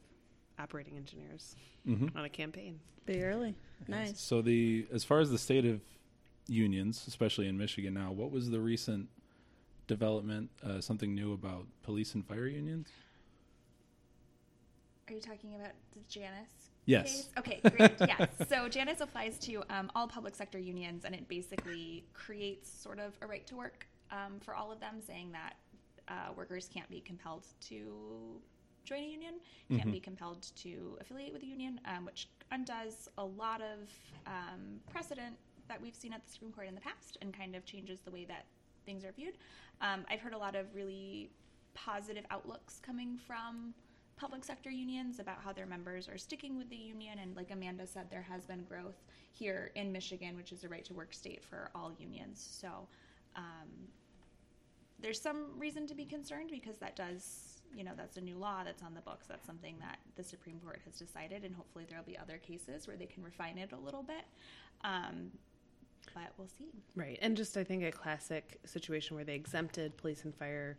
operating engineers Mm-hmm. on a campaign. Be early. Nice. So the as far as the state of unions, especially in Michigan now, what was the recent development? Uh, something new about police and fire unions? Are you talking about the Janus? Yes. Okay, great. yes. So Janus applies to um, all public sector unions, and it basically creates sort of a right to work um, for all of them, saying that uh, workers can't be compelled to join a union, can't Mhm. be compelled to affiliate with a union, um, which undoes a lot of um, precedent that we've seen at the Supreme Court in the past, and kind of changes the way that things are viewed. Um, I've heard a lot of really positive outlooks coming from public sector unions about how their members are sticking with the union. And like Amanda said, there has been growth here in Michigan, which is a right to work state for all unions. So um, there's some reason to be concerned because that does, you know, that's a new law that's on the books. That's something that the Supreme Court has decided. And hopefully there'll be other cases where they can refine it a little bit. Um, but we'll see. Right. And just, I think, a classic situation where they exempted police and fire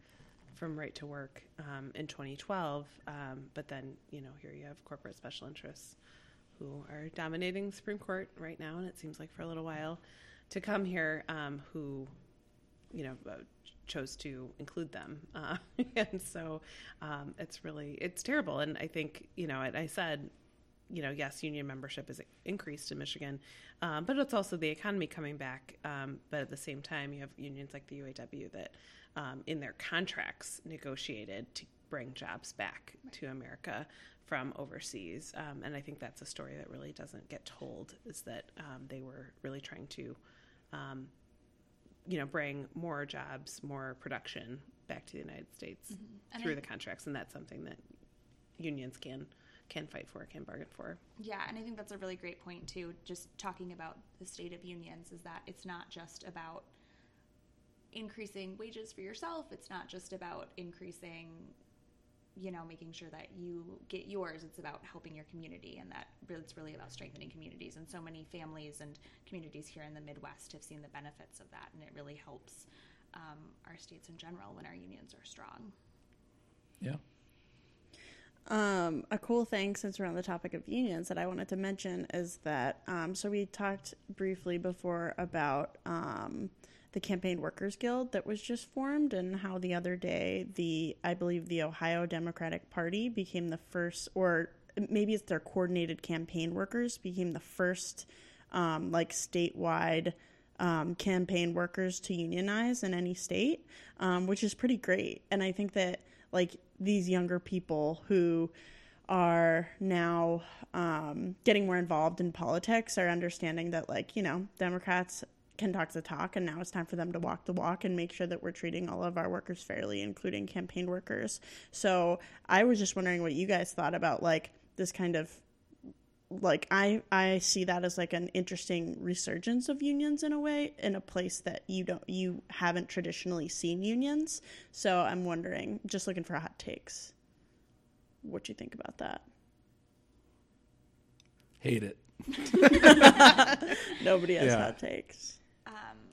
from right to work um, in 2012. Um, but then, you know, here you have corporate special interests who are dominating the Supreme Court right now, and it seems like for a little while to come here, um, who, you know, uh, chose to include them. Uh, and so um, it's really, it's terrible. And I think, you know, I said, you know, yes, union membership is increased in Michigan, um, but it's also the economy coming back. Um, but at the same time, you have unions like the UAW that, um, in their contracts, negotiated to bring jobs back to America from overseas. Um, and I think that's a story that really doesn't get told. Is that um, they were really trying to, um, you know, bring more jobs, more production back to the United States And through I- the contracts, and that's something that unions can can fight for, can bargain for. Yeah, and I think that's a really great point too. Just talking about the state of unions is that it's not just about increasing wages for yourself. It's not just about increasing, you know, making sure that you get yours. It's about helping your community, and that it's really about strengthening communities. And so many families and communities here in the Midwest have seen the benefits of that, and it really helps um, our states in general when our unions are strong. Yeah. Um, a cool thing, since we're on the topic of unions, that I wanted to mention is that um, so we talked briefly before about um, the Campaign Workers Guild that was just formed, and how the other day the I believe the Ohio Democratic Party became the first, or maybe it's their coordinated campaign workers became the first um, like statewide um, campaign workers to unionize in any state, um, which is pretty great. And I think that like these younger people who are now um, getting more involved in politics are understanding that like you know Democrats can talk the talk, and now it's time for them to walk the walk and make sure that we're treating all of our workers fairly, including campaign workers. So I was just wondering what you guys thought about like this kind of like I I see that as like an interesting resurgence of unions in a way in a place that you don't you haven't traditionally seen unions. So I'm wondering, just looking for hot takes. What you think about that? Hate it. Nobody has Yeah. hot takes.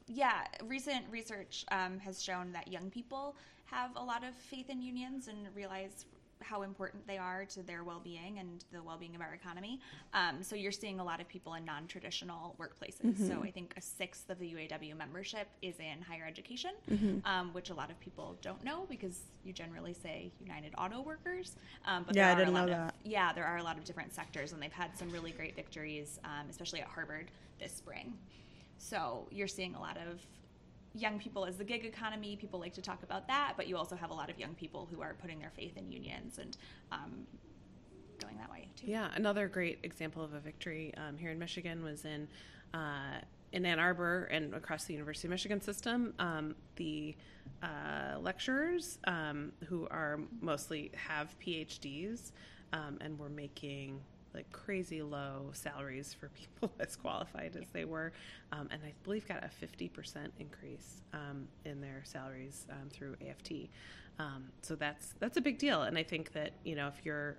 Yeah, recent research um, has shown that young people have a lot of faith in unions and realize how important they are to their well-being and the well-being of our economy. Um, so you're seeing a lot of people in non-traditional workplaces. So I think a sixth of the UAW membership is in higher education, um, which a lot of people don't know because you generally say United Auto Workers. Um, but Yeah, there I are didn't a lot know of, that. Yeah, there are a lot of different sectors, and they've had some really great victories, um, especially at Harvard this spring. So you're seeing a lot of young people as the gig economy. People like to talk about that, but you also have a lot of young people who are putting their faith in unions and um, going that way too. Yeah, another great example of a victory um, here in Michigan was in uh, in Ann Arbor and across the University of Michigan system. Um, the uh, lecturers um, who are mostly have PhDs um, and were making like crazy low salaries for people as qualified as they were, um, and I believe got a fifty percent increase um, in their salaries um, through AFT. Um, so that's that's a big deal, and I think that you know if you're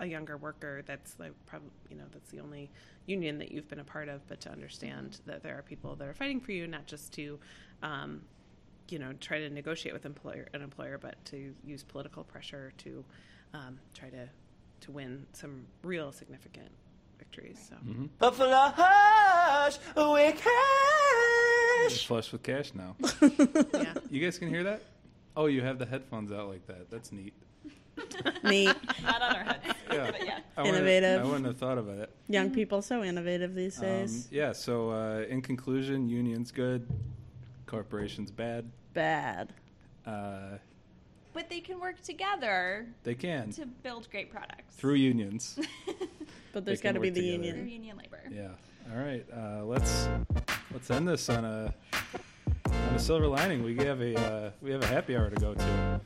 a younger worker that's like probably you know that's the only union that you've been a part of. But to understand that there are people that are fighting for you not just to um, you know try to negotiate with employer an employer but to use political pressure to um, try to to win some real significant victories. So But for the hush, we You're cash. flush with cash now. yeah, You guys can hear that? Oh, you have the headphones out like that. That's neat. Neat. Not on our heads. Yeah. But yeah. I wouldn't- Innovative. I wouldn't have thought about it. Young people so innovative these Um, days. yeah. So uh, in conclusion, unions good, corporations bad. Bad. Uh, But they can work together they can to build great products through unions. But there's They can got to be work the together. through union. union labor. Yeah. All right. Uh, let's let's end this on a on a silver lining. We have a uh, we have a happy hour to go to.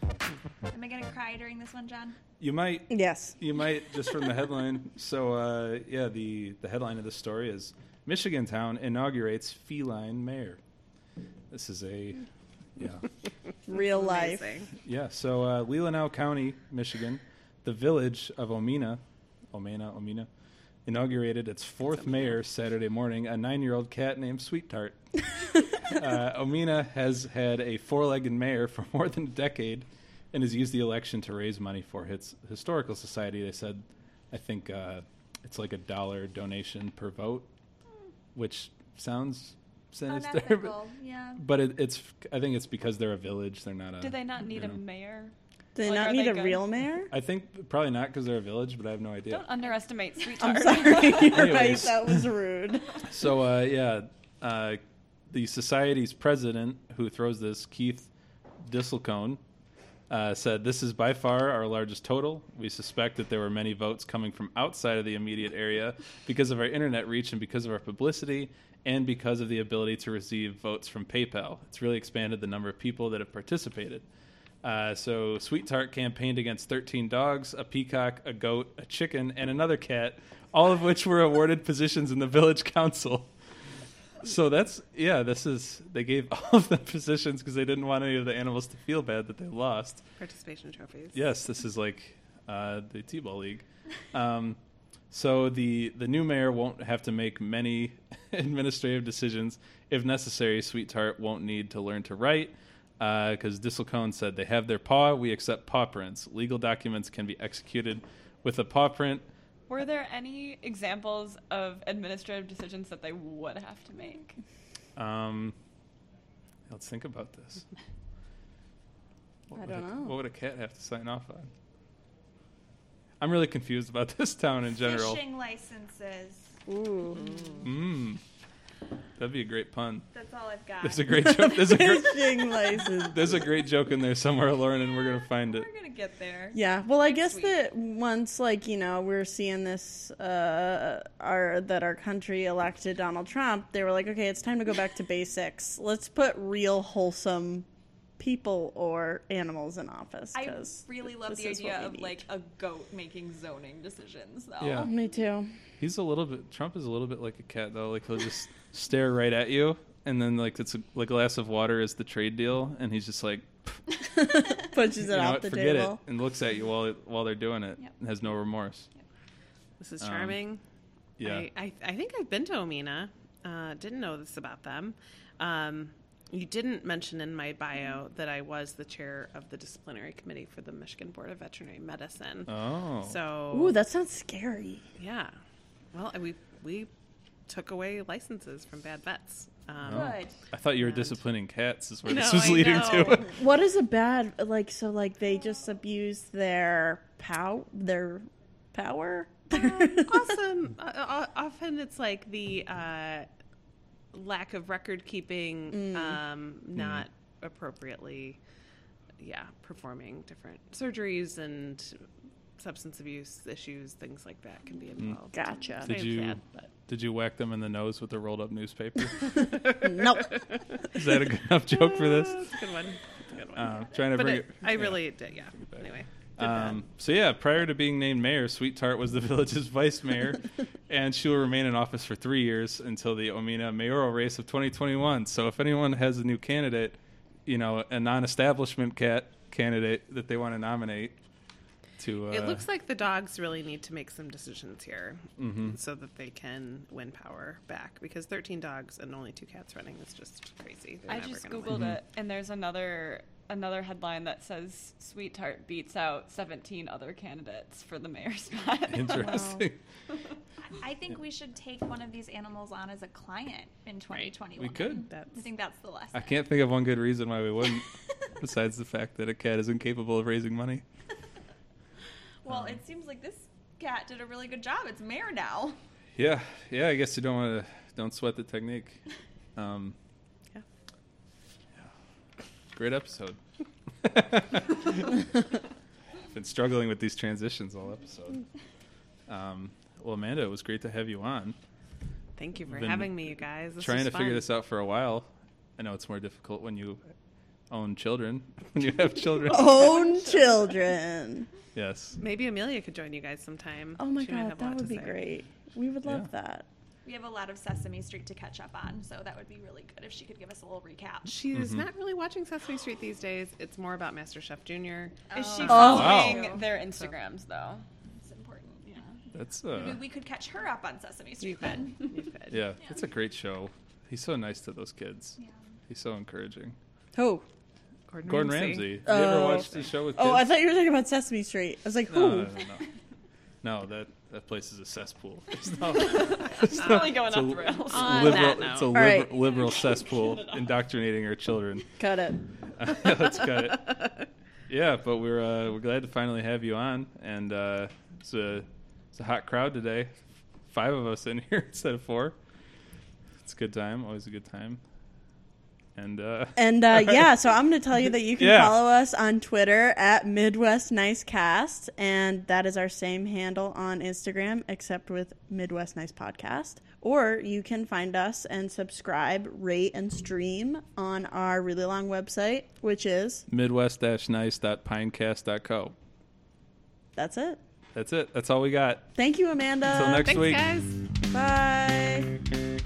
Am I gonna cry during this one, John? You might Yes. you might just from the headline. So uh, yeah, the the headline of the story is Michigan town inaugurates feline mayor. This is a yeah Real life. Yeah. So uh, Leelanau County, Michigan, the village of Omena, Omena, Omena, inaugurated its fourth mayor Saturday morning. A nine-year-old cat named Sweet Tart. uh, Omena has had a four-legged mayor for more than a decade, and has used the election to raise money for its historical society. They said, I think uh, it's like a dollar donation per vote, which sounds sinister. But, Yeah. but it, it's I think it's because they're a village. They're not a. Do they not need you a mayor? Do they Like, not need they a good? real mayor? I think probably not because they're a village, but I have no idea. Don't underestimate Sweet I'm sorry. You're right. That was rude. So uh, yeah, uh, the society's president, who throws this, Keith Disselkoen, uh, said, "This is by far our largest total. We suspect that there were many votes coming from outside of the immediate area because of our internet reach and because of our publicity." And because of the ability to receive votes from PayPal, it's really expanded the number of people that have participated. Uh, so Sweet Tart campaigned against 13 dogs, a peacock, a goat, a chicken, and another cat, all of which were awarded positions in the village council. So that's yeah. This is they gave all of them positions because they didn't want any of the animals to feel bad that they lost. Participation trophies. Yes, this is like uh, the T-ball league. Um, so the the new mayor won't have to make many administrative decisions. If necessary, Sweet Tart won't need to learn to write because Disselkoen said they have their paw. We accept paw prints. Legal documents can be executed with a paw print. Were there any examples of administrative decisions that they would have to make? Um, let's think about this. What I don't a- know. What would a cat have to sign off on? I'm really confused about this town in general. Fishing licenses. Ooh. Mm. That'd be a great pun. That's all I've got. There's a great joke. There's a great, Fishing license. there's a great joke in there somewhere, Lauren, and we're gonna find it. We're gonna get there. Yeah, well, I guess week. that once, like you know, we're seeing this, uh, our that our country elected Donald Trump. They were like, okay, it's time to go back to basics. Let's put real wholesome people or animals in office. I 'cause really love this the idea of need. like a goat making zoning decisions, though. Yeah. Me too. He's a little bit. Trump is a little bit like a cat, though. Like he'll just stare right at you, and then like it's a, like a glass of water is the trade deal, and he's just like, Punches it know off the forget table. it, and looks at you while while they're doing it, Yep. and has no remorse. This is Um, charming. Yeah. I, I, I think I've been to Omena. Uh, didn't know this about them. Um, you didn't mention in my bio that I was the chair of the disciplinary committee for the Michigan Board of Veterinary Medicine. Oh. So, Ooh, that sounds scary. yeah. Well, we we took away licenses from bad vets. Um, Good. I thought you were And- disciplining cats. Is where No, this was I leading know. to. What is a bad like? So like they just abuse their pow their power. awesome. Uh, uh, often it's like the uh, lack of record keeping, um, not appropriately, yeah, performing different surgeries and substance abuse issues, things like that can be involved. Gotcha. Did It's you sad, but- did you whack them in the nose with a rolled up newspaper? nope. Is that a good enough joke for this? That's a good one. That's a good one. Uh, trying to but bring it, it. I yeah. really did, yeah. Anyway, good Um, so yeah, prior to being named mayor, Sweet Tart was the village's vice mayor, and she will remain in office for three years until the Omena mayoral race of 2021. So if anyone has a new candidate, you know, a non-establishment cat candidate that they want to nominate to. Uh, It looks like the dogs really need to make some decisions here mhm. so that they can win power back because 13 dogs and only two cats running is just crazy. They're I just googled win. it, and there's another another headline that says Sweet Tart beats out 17 other candidates for the mayor spot. Interesting. I think we should take one of these animals on as a client in 2021. We could. That's I think that's the lesson. I can't think of one good reason why we wouldn't, besides the fact that a cat is incapable of raising money. Well, it seems like this cat did a really good job. It's mayor now. Yeah, yeah. I guess you don't want to don't sweat the technique. Um, Yeah. yeah. Great episode. Been struggling with these transitions all episode. Um, well, Amanda, it was great to have you on. Thank you for Been having me, you guys. This Trying was to figure this out for a while. I know it's more difficult when you own children. When you have children. Own children. Yes. Maybe Amelia could join you guys sometime. Oh my She might god, have a lot that to would be say. great. We would love Yeah. that. We have a lot of Sesame Street to catch up on, so that would be really good if she could give us a little recap. She's Mhm. not really watching Sesame Street these days. It's more about MasterChef Junior. Is she Oh. following Wow. their Instagrams though? It's important, yeah. That's Maybe uh. we could catch her up on Sesame You Street could. then. You could. Yeah, it's a great show. He's so nice to those kids. Yeah. He's so encouraging. Who? Gordon, Gordon Ramsay. Ramsay. Have you ever Oh. watched the show with kids? Oh, I thought you were talking about Sesame Street. I was like, no, who? no, no, no. No, that that place is a cesspool. It's no, It's really going it's a off the rails. On liberal, that it's a liber- right. liberal cesspool indoctrinating our children. Cut it. Let's cut it. Yeah, but we're uh, we're glad to finally have you on, and uh, it's a it's a hot crowd today. Five of us in here instead of four. It's a good time. Always a good time. And uh, And uh, yeah, so I'm going to tell you that you can Yeah. follow us on Twitter at Midwest Nice Cast, and that is our same handle on Instagram, except with Midwest Nice Podcast. Or you can find us and subscribe, rate, and stream on our really long website, which is midwest-nice.pinecast.co. that's it. That's it. That's all we got. Thank you, Amanda. Until next Thanks, week. guys. Bye.